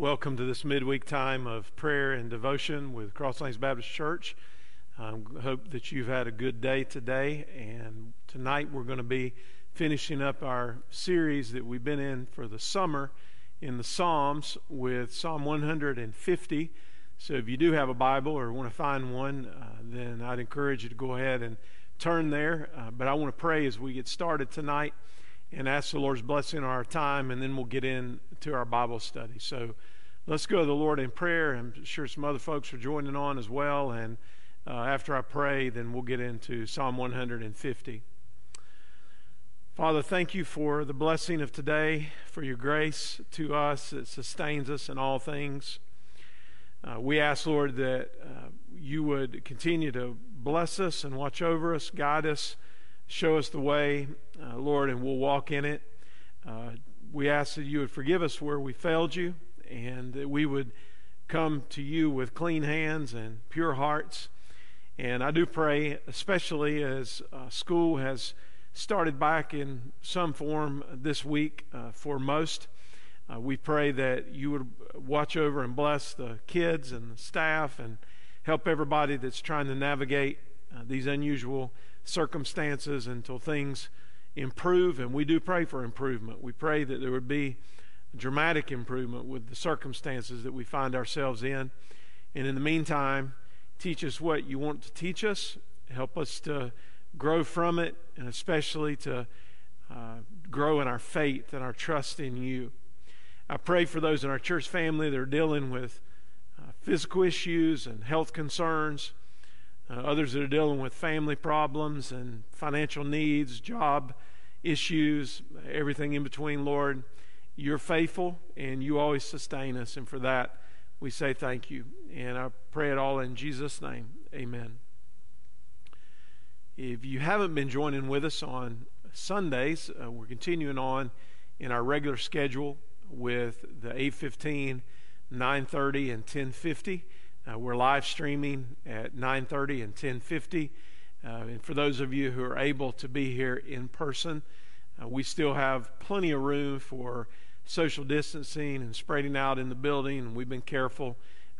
Welcome to this midweek time of prayer and devotion with Cross Lanes Baptist Church. I hope that you've had a good day today. And tonight we're going to be finishing up our series that we've been in for the summer in the Psalms with Psalm 150. So if you do have a Bible or want to find one, uh, then I'd encourage you to go ahead and turn there. Uh, but I want to pray as we get started tonight and ask the Lord's blessing on our time, and then we'll get into our Bible study. So let's go to the Lord in prayer. I'm sure some other folks are joining on as well. And uh, after I pray, then we'll get into Psalm 150. Father, thank you for the blessing of today, for your grace to us that sustains us in all things. Uh, we ask, Lord, that uh, you would continue to bless us and watch over us, guide us, show us the way, uh, Lord, and we'll walk in it. Uh, we ask that you would forgive us where we failed you and that we would come to you with clean hands and pure hearts. And I do pray, especially as uh, school has started back in some form this week uh, for most. Uh, we pray that you would watch over and bless the kids and the staff and help everybody that's trying to navigate uh, these unusual circumstances until things improve, and we do pray for improvement. We pray that there would be dramatic improvement with the circumstances that we find ourselves in. And in the meantime, teach us what you want to teach us. Help us to grow from it, and especially to uh, grow in our faith and our trust in you. I pray for those in our church family that are dealing with uh, physical issues and health concerns uh, others that are dealing with family problems and financial needs, job issues, everything in between, Lord. You're faithful and you always sustain us. And for that, we say thank you. And I pray it all in Jesus' name. Amen. If you haven't been joining with us on Sundays, uh, we're continuing on in our regular schedule with the 815, 930, and 1050. Uh, we're live streaming at 9:30 and 10:50. Uh, and for those of you who are able to be here in person, uh, we still have plenty of room for social distancing and spreading out in the building. And we've been careful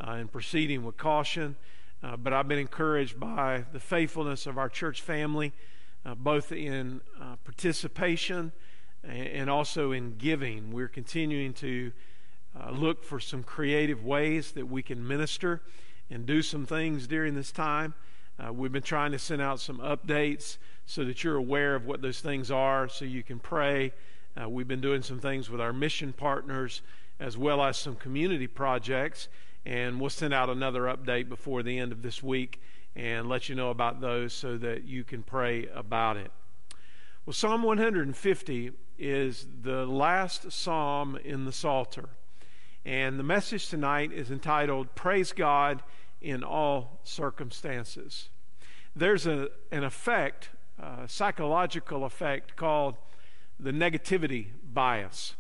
uh, in proceeding with caution. Uh, but I've been encouraged by the faithfulness of our church family, uh, both in participation and, and also in giving. We're continuing to uh, look for some creative ways that we can minister and do some things during this time. Uh, we've been trying to send out some updates so that you're aware of what those things are so you can pray. Uh, we've been doing some things with our mission partners as well as some community projects, and we'll send out another update before the end of this week and let you know about those so that you can pray about it. Well, Psalm 150 is the last psalm in the Psalter. And the message tonight is entitled Praise God in All Circumstances. There's a, an effect, a psychological effect called the negativity bias.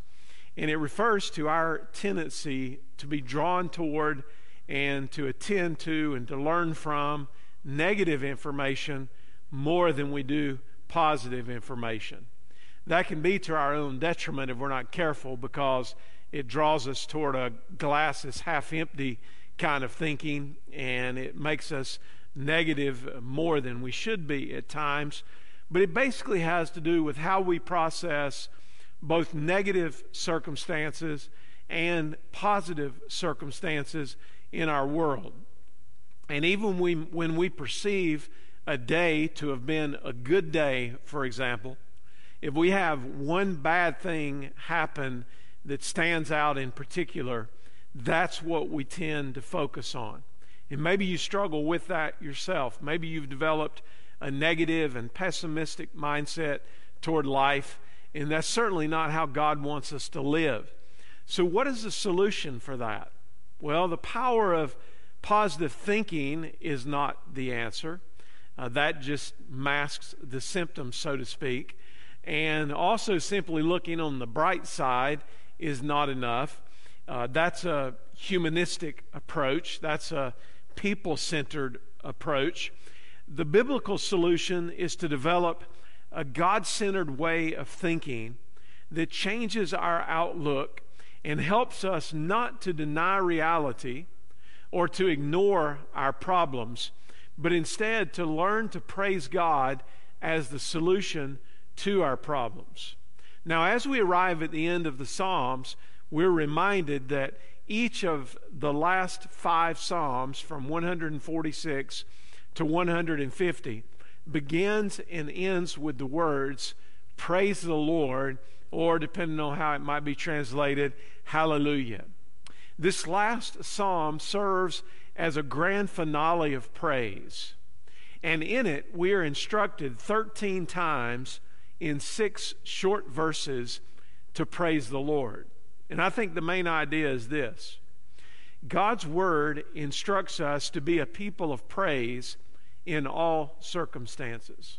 And it refers to our tendency to be drawn toward and to attend to and to learn from negative information more than we do positive information. That can be to our own detriment if we're not careful because it draws us toward a glass is half empty kind of thinking, and it makes us negative more than we should be at times. But it basically has to do with how we process both negative circumstances and positive circumstances in our world. And even we, when we perceive a day to have been a good day, for example, if we have one bad thing happen that stands out in particular, that's what we tend to focus on. And maybe you struggle with that yourself. Maybe you've developed a negative and pessimistic mindset toward life, and that's certainly not how God wants us to live. So, what is the solution for that? Well, the power of positive thinking is not the answer. Uh, that just masks the symptoms, so to speak. And also, simply looking on the bright side is not enough. Uh, that's a humanistic approach, that's a people centered approach. The biblical solution is to develop a God centered way of thinking that changes our outlook and helps us not to deny reality or to ignore our problems, but instead to learn to praise God as the solution to our problems. Now, as we arrive at the end of the Psalms, we're reminded that each of the last five Psalms, from 146 to 150, begins and ends with the words, Praise the Lord, or depending on how it might be translated, Hallelujah. This last psalm serves as a grand finale of praise. And in it, we are instructed 13 times in six short verses to praise the Lord. And I think the main idea is this God's Word instructs us to be a people of praise in all circumstances.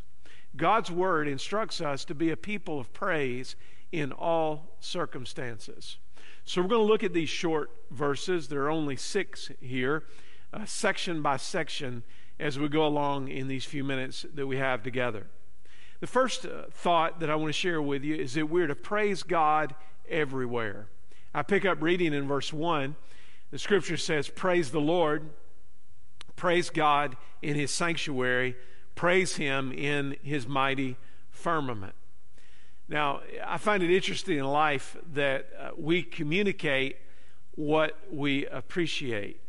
God's Word instructs us to be a people of praise in all circumstances. So we're going to look at these short verses. There are only six here, uh, section by section, as we go along in these few minutes that we have together. The first uh, thought that I want to share with you is that we're to praise God everywhere. I pick up reading in verse 1. The scripture says, Praise the Lord, praise God in his sanctuary, praise him in his mighty firmament. Now, I find it interesting in life that uh, we communicate what we appreciate.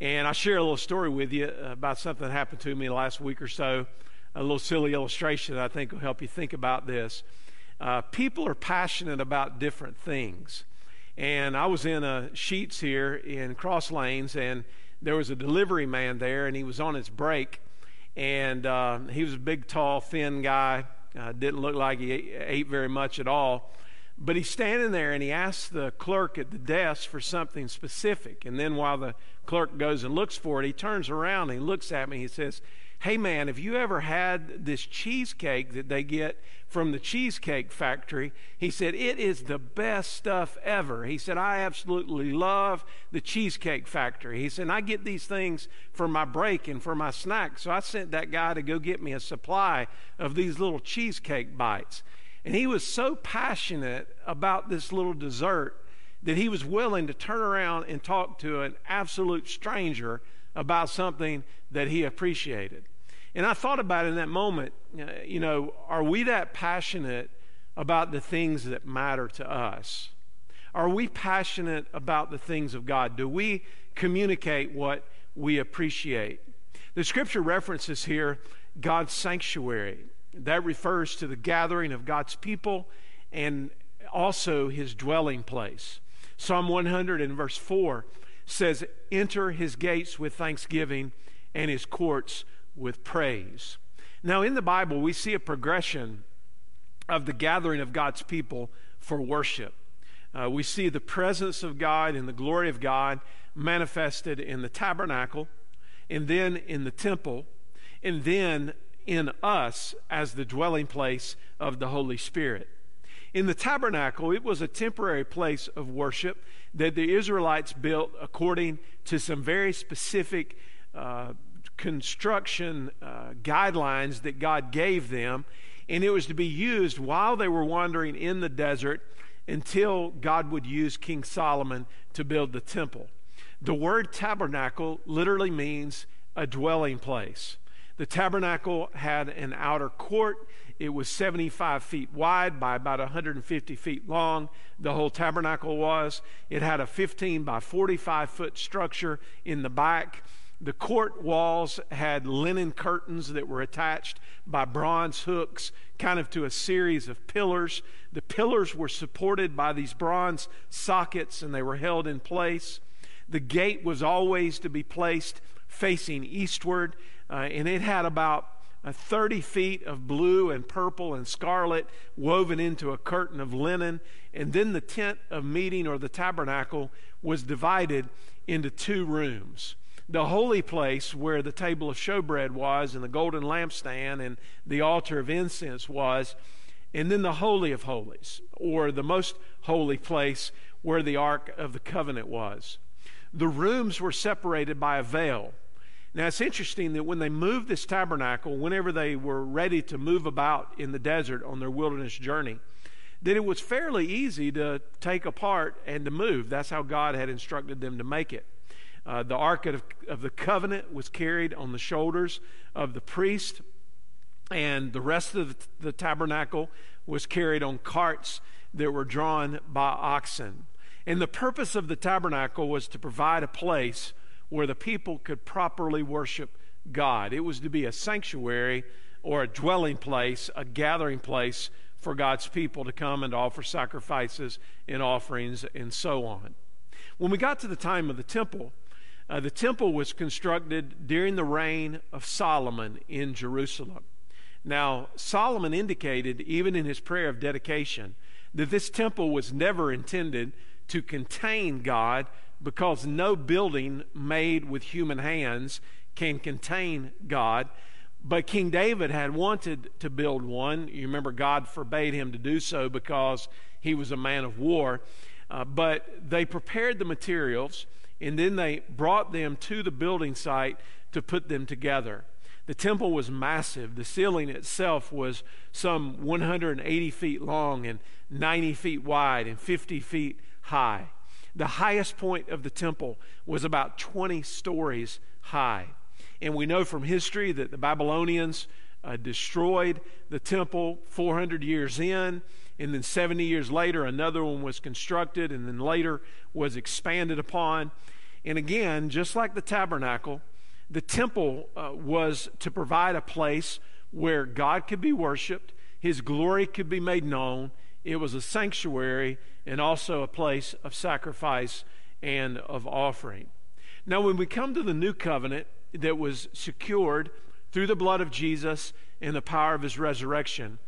And I'll share a little story with you about something that happened to me last week or so. A little silly illustration I think will help you think about this. Uh, people are passionate about different things. And I was in a Sheetz here in Cross Lanes, and there was a delivery man there, and he was on his break. And uh, he was a big, tall, thin guy, uh, didn't look like he ate very much at all. But he's standing there and he asks the clerk at the desk for something specific. And then while the clerk goes and looks for it, he turns around and he looks at me. He says, Hey man, have you ever had this cheesecake that they get from the Cheesecake Factory? He said, It is the best stuff ever. He said, I absolutely love the Cheesecake Factory. He said, I get these things for my break and for my snack. So I sent that guy to go get me a supply of these little cheesecake bites. And he was so passionate about this little dessert that he was willing to turn around and talk to an absolute stranger about something that he appreciated. And I thought about it in that moment, uh, you know, are we that passionate about the things that matter to us? Are we passionate about the things of God? Do we communicate what we appreciate? The scripture references here God's sanctuary. That refers to the gathering of God's people and also his dwelling place. Psalm 100 and verse 4 says, Enter his gates with thanksgiving and his courts with praise. Now, in the Bible, we see a progression of the gathering of God's people for worship. Uh, we see the presence of God and the glory of God manifested in the tabernacle, and then in the temple, and then in us as the dwelling place of the Holy Spirit. In the tabernacle, it was a temporary place of worship that the Israelites built according to some very specific uh, construction uh, guidelines that God gave them, and it was to be used while they were wandering in the desert until God would use King Solomon to build the temple. The word tabernacle literally means a dwelling place. The tabernacle had an outer court. It was 75 feet wide by about 150 feet long. The whole tabernacle was. It had a 15 by 45 foot structure in the back. The court walls had linen curtains that were attached by bronze hooks, kind of to a series of pillars. The pillars were supported by these bronze sockets and they were held in place. The gate was always to be placed facing eastward, uh, and it had about uh, 30 feet of blue and purple and scarlet woven into a curtain of linen. And then the tent of meeting or the tabernacle was divided into two rooms the holy place where the table of showbread was, and the golden lampstand, and the altar of incense was, and then the Holy of Holies, or the most holy place where the Ark of the Covenant was. The rooms were separated by a veil. Now it's interesting that when they moved this tabernacle, whenever they were ready to move about in the desert on their wilderness journey, that it was fairly easy to take apart and to move. That's how God had instructed them to make it. Uh, the Ark of, of the Covenant was carried on the shoulders of the priest, and the rest of the, the tabernacle was carried on carts that were drawn by oxen. And the purpose of the tabernacle was to provide a place where the people could properly worship God. It was to be a sanctuary or a dwelling place, a gathering place for God's people to come and offer sacrifices and offerings and so on. When we got to the time of the temple, uh, the temple was constructed during the reign of Solomon in Jerusalem. Now, Solomon indicated, even in his prayer of dedication, that this temple was never intended to contain God because no building made with human hands can contain God. But King David had wanted to build one. You remember, God forbade him to do so because he was a man of war. Uh, but they prepared the materials and then they brought them to the building site to put them together. The temple was massive. The ceiling itself was some 180 feet long and 90 feet wide and 50 feet high. The highest point of the temple was about 20 stories high. And we know from history that the Babylonians uh, destroyed the temple 400 years in, and then 70 years later, another one was constructed, and then later was expanded upon. And again, just like the tabernacle, the temple uh, was to provide a place where God could be worshiped, His glory could be made known. It was a sanctuary and also a place of sacrifice and of offering. Now, when we come to the new covenant that was secured through the blood of Jesus and the power of His resurrection,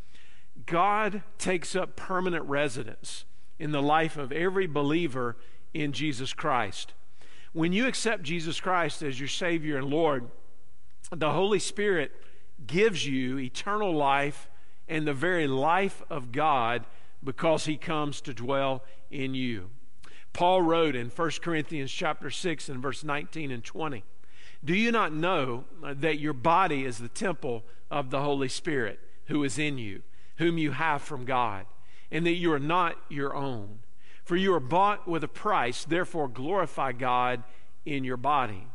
God takes up permanent residence in the life of every believer in Jesus Christ. When you accept Jesus Christ as your Savior and Lord, the Holy Spirit gives you eternal life and the very life of God because he comes to dwell in you. Paul wrote in 1 Corinthians chapter 6 and verse 19 and 20, "Do you not know that your body is the temple of the Holy Spirit who is in you, whom you have from God, and that you are not your own?" For you are bought with a price, therefore glorify God in your body.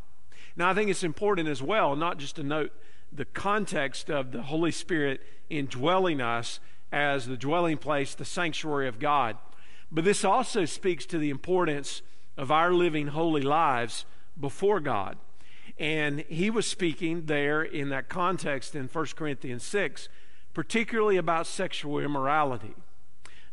Now, I think it's important as well, not just to note the context of the Holy Spirit indwelling us as the dwelling place, the sanctuary of God, but this also speaks to the importance of our living holy lives before God. And he was speaking there in that context in 1 Corinthians 6, particularly about sexual immorality.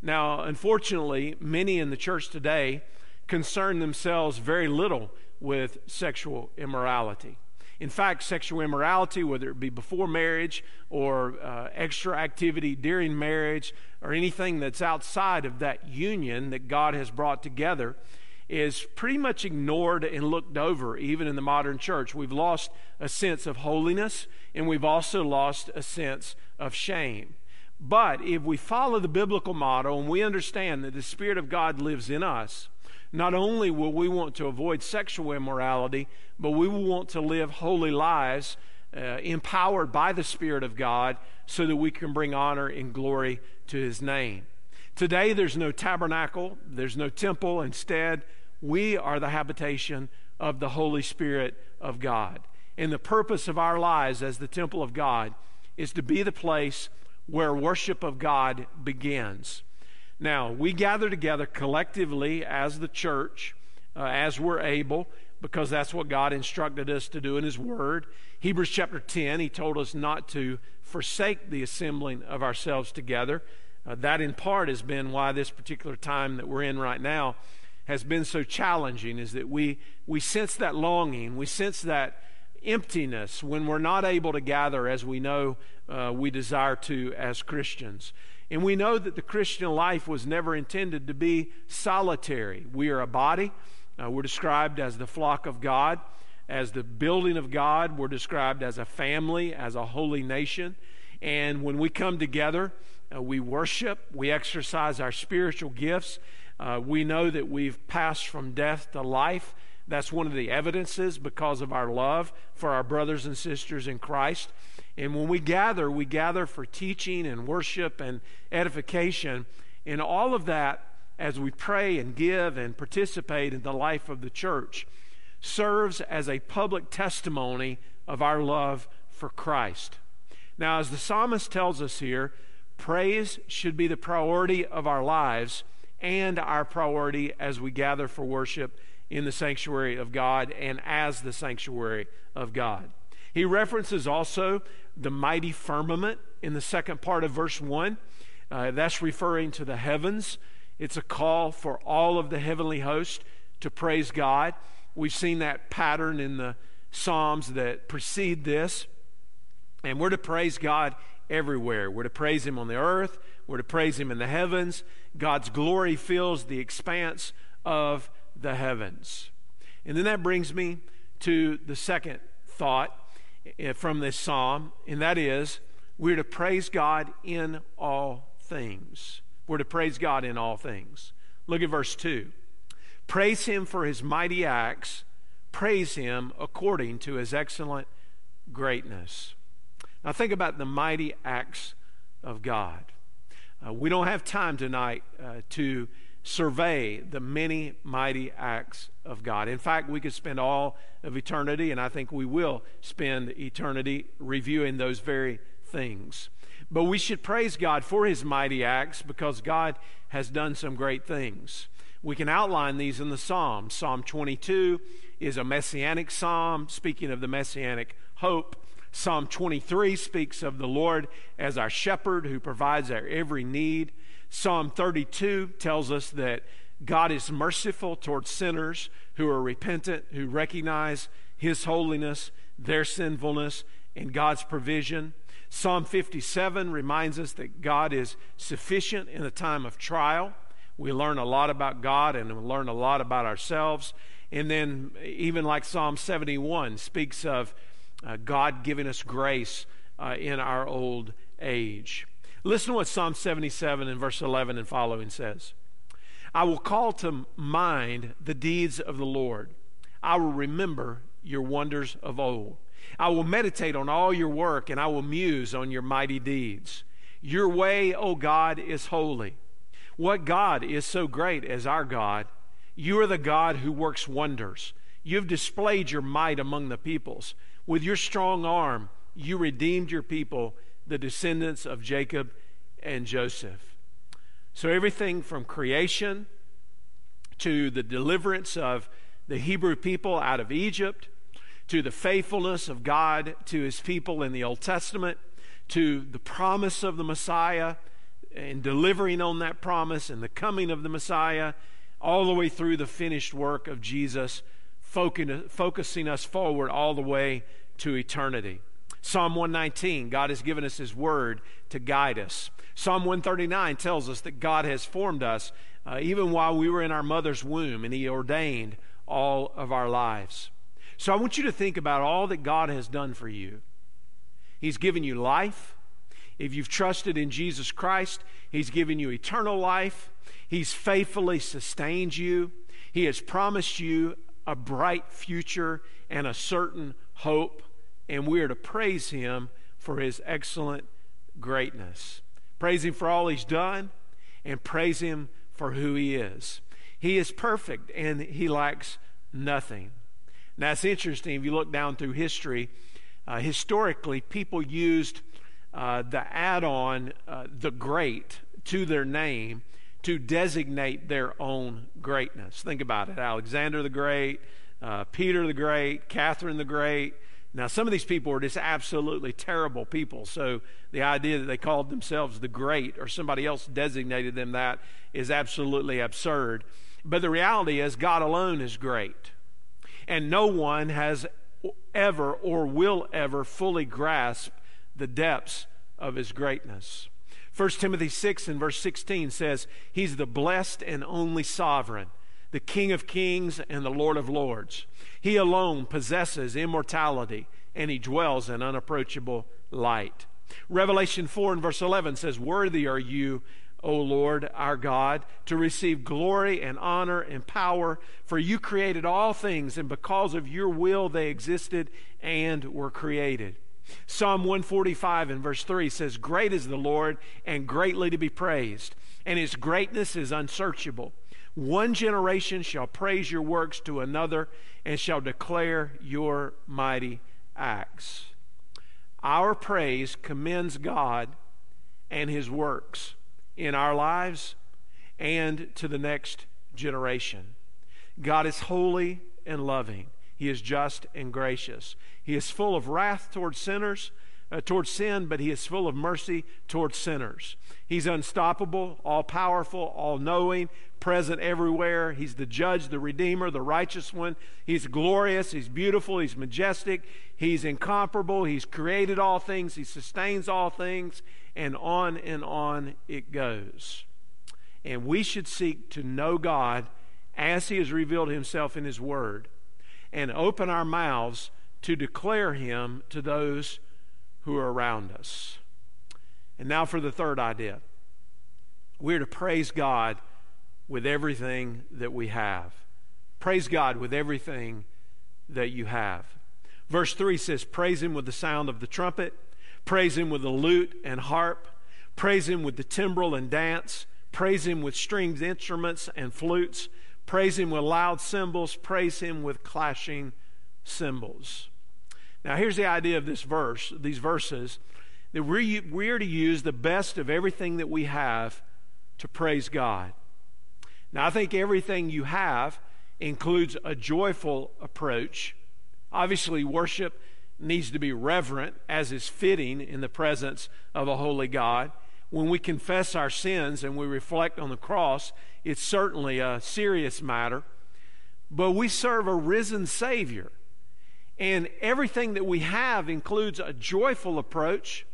Now, unfortunately, many in the church today concern themselves very little with sexual immorality. In fact, sexual immorality, whether it be before marriage or uh, extra activity during marriage or anything that's outside of that union that God has brought together, is pretty much ignored and looked over, even in the modern church. We've lost a sense of holiness and we've also lost a sense of shame. But if we follow the biblical model and we understand that the Spirit of God lives in us, not only will we want to avoid sexual immorality, but we will want to live holy lives uh, empowered by the Spirit of God so that we can bring honor and glory to His name. Today, there's no tabernacle, there's no temple. Instead, we are the habitation of the Holy Spirit of God. And the purpose of our lives as the temple of God is to be the place where worship of God begins. Now, we gather together collectively as the church, uh, as we're able, because that's what God instructed us to do in His Word. Hebrews chapter 10, He told us not to forsake the assembling of ourselves together. Uh, that, in part, has been why this particular time that we're in right now has been so challenging, is that we, we sense that longing, we sense that emptiness when we're not able to gather as we know uh, we desire to as Christians. And we know that the Christian life was never intended to be solitary. We are a body. Uh, we're described as the flock of God, as the building of God. We're described as a family, as a holy nation. And when we come together, uh, we worship, we exercise our spiritual gifts. Uh, we know that we've passed from death to life. That's one of the evidences because of our love for our brothers and sisters in Christ. And when we gather, we gather for teaching and worship and edification. And all of that, as we pray and give and participate in the life of the church, serves as a public testimony of our love for Christ. Now, as the psalmist tells us here, praise should be the priority of our lives and our priority as we gather for worship in the sanctuary of God and as the sanctuary of God. He references also the mighty firmament in the second part of verse 1. Uh, that's referring to the heavens. It's a call for all of the heavenly host to praise God. We've seen that pattern in the Psalms that precede this. And we're to praise God everywhere. We're to praise Him on the earth, we're to praise Him in the heavens. God's glory fills the expanse of the heavens. And then that brings me to the second thought eh, from this psalm, and that is we're to praise God in all things. We're to praise God in all things. Look at verse 2. Praise him for his mighty acts, praise him according to his excellent greatness. Now, think about the mighty acts of God. Uh, we don't have time tonight uh, to survey the many mighty acts of God. In fact, we could spend all of eternity, and I think we will spend eternity reviewing those very things. But we should praise God for his mighty acts because God has done some great things. We can outline these in the Psalms. Psalm 22 is a messianic psalm, speaking of the messianic hope. Psalm 23 speaks of the Lord as our shepherd who provides our every need. Psalm 32 tells us that God is merciful towards sinners who are repentant, who recognize His holiness, their sinfulness, and God's provision. Psalm 57 reminds us that God is sufficient in a time of trial. We learn a lot about God and we learn a lot about ourselves. And then, even like Psalm 71 speaks of uh, God giving us grace uh, in our old age. Listen to what Psalm 77 and verse 11 and following says I will call to mind the deeds of the Lord, I will remember your wonders of old. I will meditate on all your work, and I will muse on your mighty deeds. Your way, O God, is holy. What God is so great as our God? You are the God who works wonders. You've displayed your might among the peoples. With your strong arm, you redeemed your people, the descendants of Jacob and Joseph. So, everything from creation to the deliverance of the Hebrew people out of Egypt, to the faithfulness of God to his people in the Old Testament, to the promise of the Messiah and delivering on that promise and the coming of the Messiah, all the way through the finished work of Jesus, focusing us forward all the way to eternity. Psalm 119, God has given us His Word to guide us. Psalm 139 tells us that God has formed us uh, even while we were in our mother's womb, and He ordained all of our lives. So I want you to think about all that God has done for you. He's given you life. If you've trusted in Jesus Christ, He's given you eternal life. He's faithfully sustained you. He has promised you a bright future and a certain hope and we are to praise him for his excellent greatness. Praise him for all he's done, and praise him for who he is. He is perfect, and he lacks nothing. Now, it's interesting if you look down through history, uh, historically, people used uh, the add on, uh, the great, to their name to designate their own greatness. Think about it Alexander the Great, uh, Peter the Great, Catherine the Great. Now, some of these people were just absolutely terrible people. So the idea that they called themselves the great or somebody else designated them that is absolutely absurd. But the reality is, God alone is great. And no one has ever or will ever fully grasp the depths of his greatness. 1 Timothy 6 and verse 16 says, He's the blessed and only sovereign the King of kings and the Lord of lords. He alone possesses immortality, and he dwells in unapproachable light. Revelation 4 and verse 11 says, Worthy are you, O Lord our God, to receive glory and honor and power, for you created all things, and because of your will they existed and were created. Psalm 145 and verse 3 says, Great is the Lord and greatly to be praised and his greatness is unsearchable. One generation shall praise your works to another and shall declare your mighty acts. Our praise commends God and his works in our lives and to the next generation. God is holy and loving. He is just and gracious. He is full of wrath towards sinners, uh, towards sin, but he is full of mercy towards sinners. He's unstoppable, all powerful, all knowing, present everywhere. He's the judge, the redeemer, the righteous one. He's glorious, he's beautiful, he's majestic, he's incomparable, he's created all things, he sustains all things, and on and on it goes. And we should seek to know God as he has revealed himself in his word and open our mouths to declare him to those who are around us. And now for the third idea we're to praise God with everything that we have. Praise God with everything that you have. Verse 3 says, Praise Him with the sound of the trumpet, praise Him with the lute and harp, praise Him with the timbrel and dance, praise Him with stringed instruments and flutes, praise Him with loud cymbals, praise Him with clashing cymbals. Now, here's the idea of this verse, these verses, that we we're to use the best of everything that we have to praise God. Now, I think everything you have includes a joyful approach. Obviously, worship needs to be reverent, as is fitting in the presence of a holy God. When we confess our sins and we reflect on the cross, it's certainly a serious matter. But we serve a risen Savior and everything that we have includes a joyful approach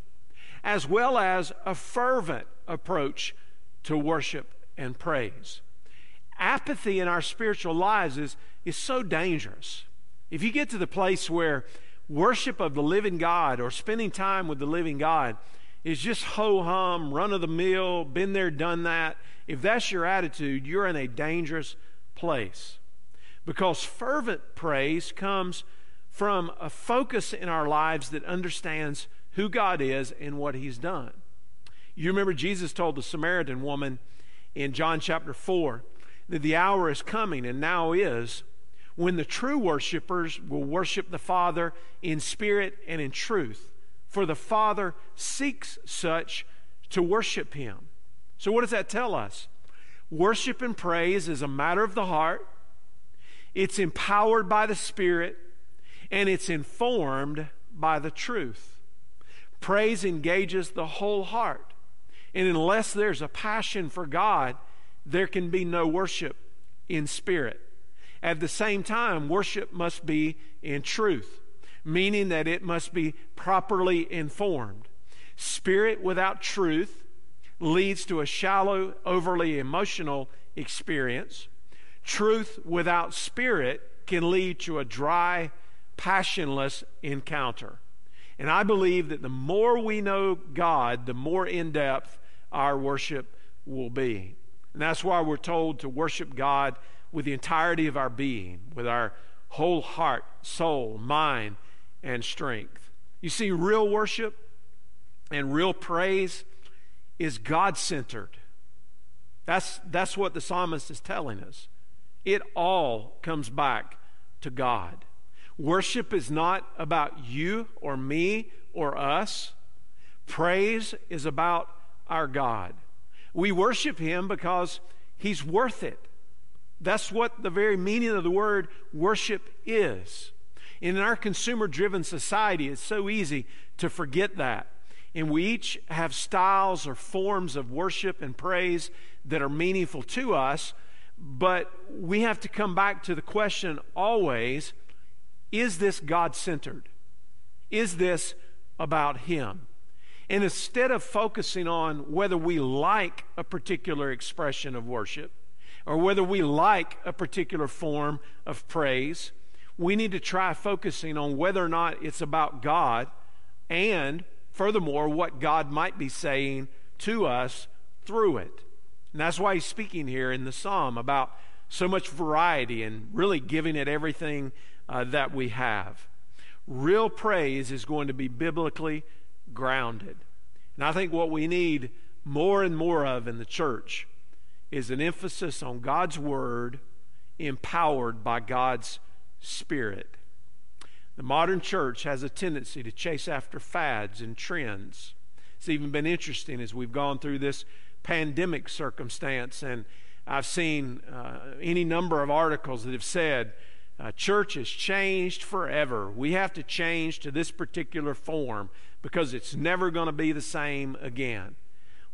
as well as a fervent approach to worship and praise. Apathy in our spiritual lives is, is so dangerous. If you get to the place where worship of the living God or spending time with the living God is just ho hum, run of the mill, been there, done that, if that's your attitude, you're in a dangerous place. Because fervent praise comes from a focus in our lives that understands who God is and what He's done. You remember Jesus told the Samaritan woman in John chapter 4 that the hour is coming and now is when the true worshipers will worship the Father in spirit and in truth. For the Father seeks such to worship Him. So, what does that tell us? Worship and praise is a matter of the heart, it's empowered by the Spirit, and it's informed by the truth. Praise engages the whole heart. And unless there's a passion for God, there can be no worship in spirit. At the same time, worship must be in truth, meaning that it must be properly informed. Spirit without truth leads to a shallow, overly emotional experience. Truth without spirit can lead to a dry, passionless encounter. And I believe that the more we know God, the more in depth our worship will be. And that's why we're told to worship God with the entirety of our being, with our whole heart, soul, mind, and strength. You see, real worship and real praise is God centered. That's, that's what the psalmist is telling us. It all comes back to God. Worship is not about you or me or us. Praise is about our God. We worship Him because He's worth it. That's what the very meaning of the word worship is. In our consumer driven society, it's so easy to forget that. And we each have styles or forms of worship and praise that are meaningful to us, but we have to come back to the question always is this God centered? Is this about Him? And instead of focusing on whether we like a particular expression of worship or whether we like a particular form of praise, we need to try focusing on whether or not it's about God and, furthermore, what God might be saying to us through it. And that's why he's speaking here in the psalm about so much variety and really giving it everything uh, that we have. Real praise is going to be biblically grounded. And I think what we need more and more of in the church is an emphasis on God's Word empowered by God's Spirit. The modern church has a tendency to chase after fads and trends. It's even been interesting as we've gone through this pandemic circumstance, and I've seen uh, any number of articles that have said, uh, church has changed forever. We have to change to this particular form because it's never going to be the same again.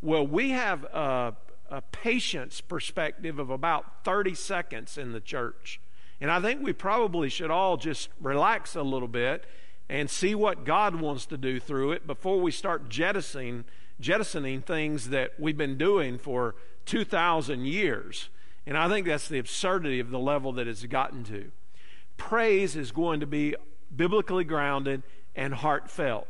Well, we have a, a patience perspective of about 30 seconds in the church. And I think we probably should all just relax a little bit and see what God wants to do through it before we start jettisoning, jettisoning things that we've been doing for 2,000 years. And I think that's the absurdity of the level that it's gotten to. Praise is going to be biblically grounded and heartfelt.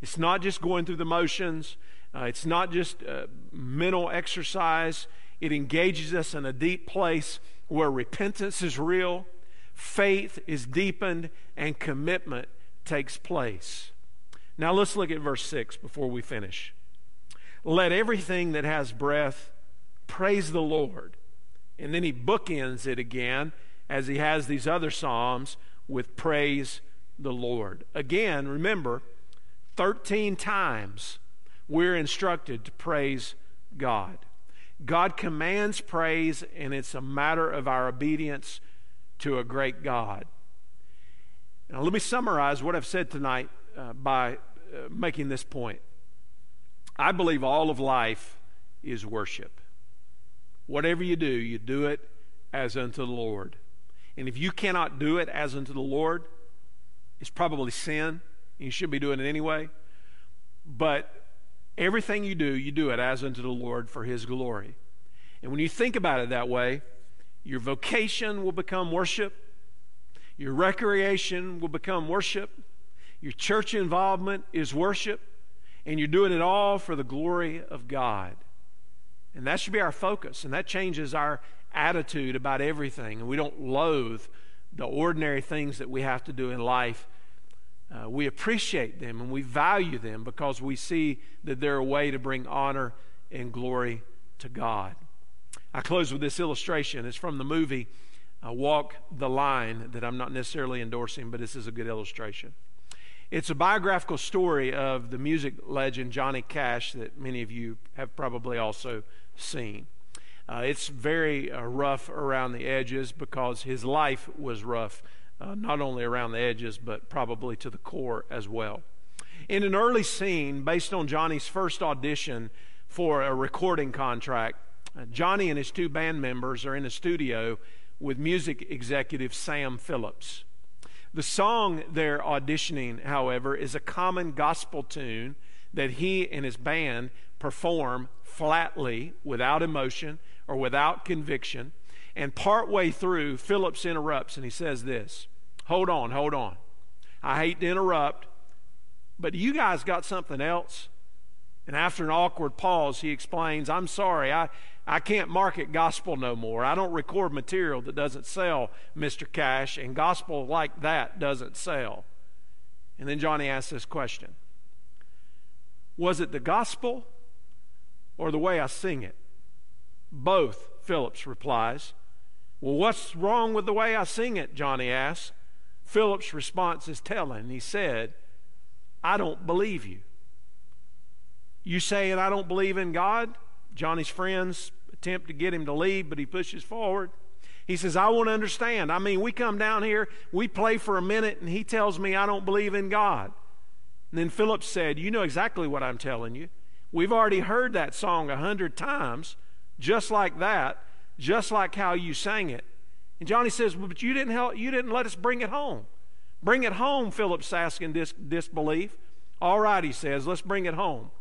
It's not just going through the motions, uh, it's not just uh, mental exercise. It engages us in a deep place where repentance is real, faith is deepened, and commitment takes place. Now let's look at verse 6 before we finish. Let everything that has breath praise the Lord. And then he bookends it again as he has these other Psalms with praise the Lord. Again, remember, 13 times we're instructed to praise God. God commands praise, and it's a matter of our obedience to a great God. Now, let me summarize what I've said tonight uh, by uh, making this point. I believe all of life is worship. Whatever you do, you do it as unto the Lord. And if you cannot do it as unto the Lord, it's probably sin. You should be doing it anyway. But everything you do, you do it as unto the Lord for His glory. And when you think about it that way, your vocation will become worship, your recreation will become worship, your church involvement is worship, and you're doing it all for the glory of God. And that should be our focus, and that changes our attitude about everything, and we don't loathe the ordinary things that we have to do in life. Uh, we appreciate them and we value them because we see that they're a way to bring honor and glory to God. I close with this illustration. It's from the movie uh, Walk the Line that I'm not necessarily endorsing, but this is a good illustration. It's a biographical story of the music legend Johnny Cash that many of you have probably also seen. Uh, it's very uh, rough around the edges because his life was rough, uh, not only around the edges, but probably to the core as well. In an early scene, based on Johnny's first audition for a recording contract, uh, Johnny and his two band members are in a studio with music executive Sam Phillips. The song they're auditioning, however, is a common gospel tune that he and his band perform flatly, without emotion, or without conviction. And partway through, Phillips interrupts and he says this Hold on, hold on. I hate to interrupt, but you guys got something else? And after an awkward pause, he explains, I'm sorry, I, I can't market gospel no more. I don't record material that doesn't sell, Mr. Cash, and gospel like that doesn't sell. And then Johnny asks this question Was it the gospel or the way I sing it? Both, Phillips replies. Well, what's wrong with the way I sing it? Johnny asks. Phillips' response is telling. He said, I don't believe you. You saying I don't believe in God? Johnny's friends attempt to get him to leave, but he pushes forward. He says, I want to understand. I mean, we come down here, we play for a minute, and he tells me I don't believe in God. And then Philip said, You know exactly what I'm telling you. We've already heard that song a hundred times just like that, just like how you sang it. And Johnny says, well, But you didn't, help, you didn't let us bring it home. Bring it home, Phillips asking dis- disbelief. All right, he says, let's bring it home.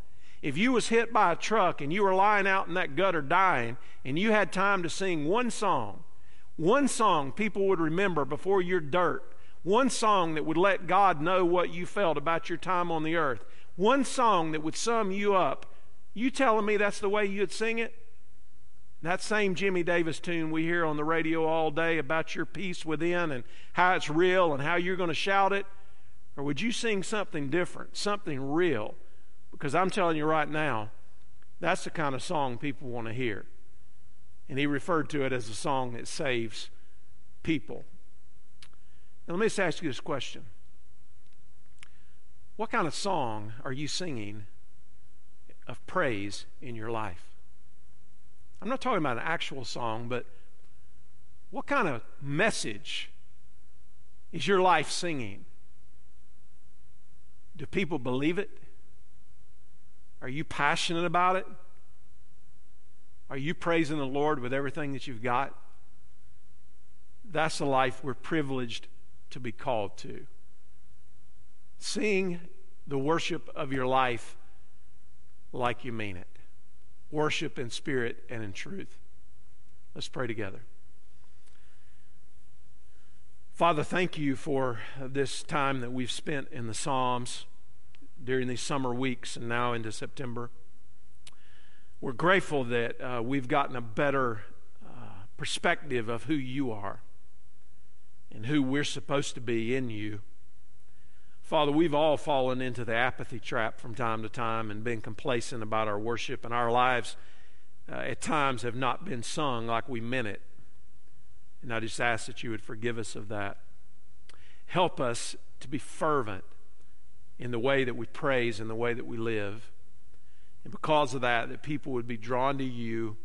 If you was hit by a truck and you were lying out in that gutter dying and you had time to sing one song, one song people would remember before your dirt, one song that would let God know what you felt about your time on the earth, one song that would sum you up, you telling me that's the way you'd sing it? That same Jimmie Davis tune we hear on the radio all day about your peace within and how it's real and how you're going to shout it? Or would you sing something different, something real? Because I'm telling you right now, That's the kind of song people want to hear. And he referred to it as a song that saves people. Now, let me just ask you this question What kind of song are you singing of praise in your life? I'm not talking about an actual song, but what kind of message is your life singing? Do people believe it? Are you passionate about it? Are you praising the Lord with everything that you've got? That's the life we're privileged to be called to. Sing the worship of your life like you mean it. Worship in spirit and in truth. Let's pray together. Father, thank you for this time that we've spent in the Psalms during these summer weeks and now into September. We're grateful that uh, we've gotten a better uh, perspective of who you are and who we're supposed to be in you. Father, we've all fallen into the apathy trap from time to time and been complacent about our worship, and our lives uh, at times have not been sung like we meant it. And I just ask that you would forgive us of that. Help us to be fervent in the way that we praise and the way that we live. And because of that, that people would be drawn to you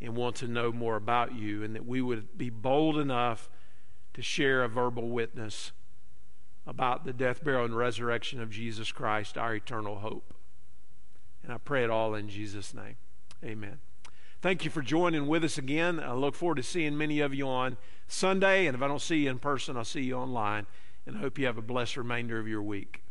and want to know more about you, and that we would be bold enough to share a verbal witness about the death, burial, and resurrection of Jesus Christ, our eternal hope. And I pray it all in Jesus' name. Amen. Thank you for joining with us again. I look forward to seeing many of you on Sunday. And if I don't see you in person, I'll see you online. And I hope you have a blessed remainder of your week.